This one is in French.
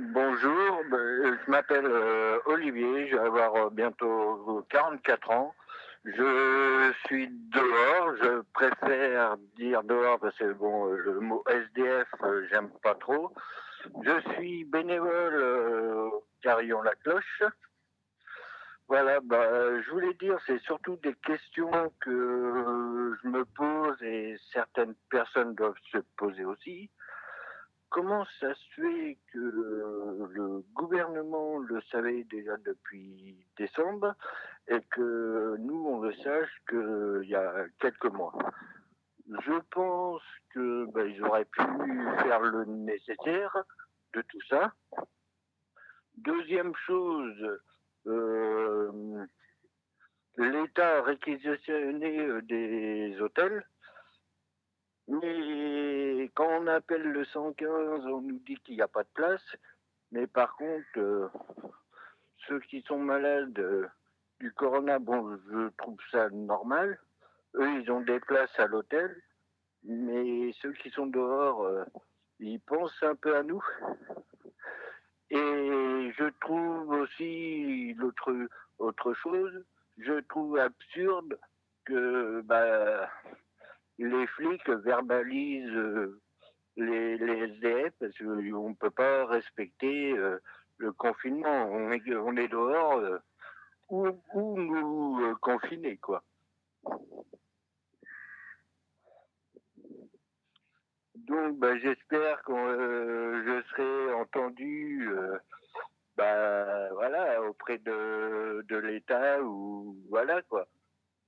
Bonjour, ben, je m'appelle euh, Olivier, je vais avoir euh, bientôt 44 ans. Je suis dehors, je préfère dire dehors parce que bon, le mot SDF, euh, j'aime pas trop. Je suis bénévole au Carillon La Cloche. Voilà, bah, je voulais dire, c'est surtout des questions que je me pose et certaines personnes doivent se poser aussi. Comment ça se fait que le gouvernement le savait déjà depuis décembre et que nous, on le sache qu'il y a quelques mois? Je pense que ben, auraient pu faire le nécessaire de tout ça. Deuxième chose, euh, l'État a réquisitionné euh, des hôtels, mais quand on appelle le 115, on nous dit qu'il n'y a pas de place. Mais par contre, euh, ceux qui sont malades du corona, bon, je trouve ça normal. Eux, ils ont des places à l'hôtel. Mais ceux qui sont dehors, ils pensent un peu à nous. Et je trouve aussi l'autre autre chose, je trouve absurde que bah, les flics verbalisent les, SDF parce qu'on ne peut pas respecter euh, le confinement. On est, on est dehors euh, ou, ou nous euh, confiner, quoi. Donc, bah, j'espère que euh, je serai entendu, euh, bah, voilà, auprès de, de l'État ou voilà quoi.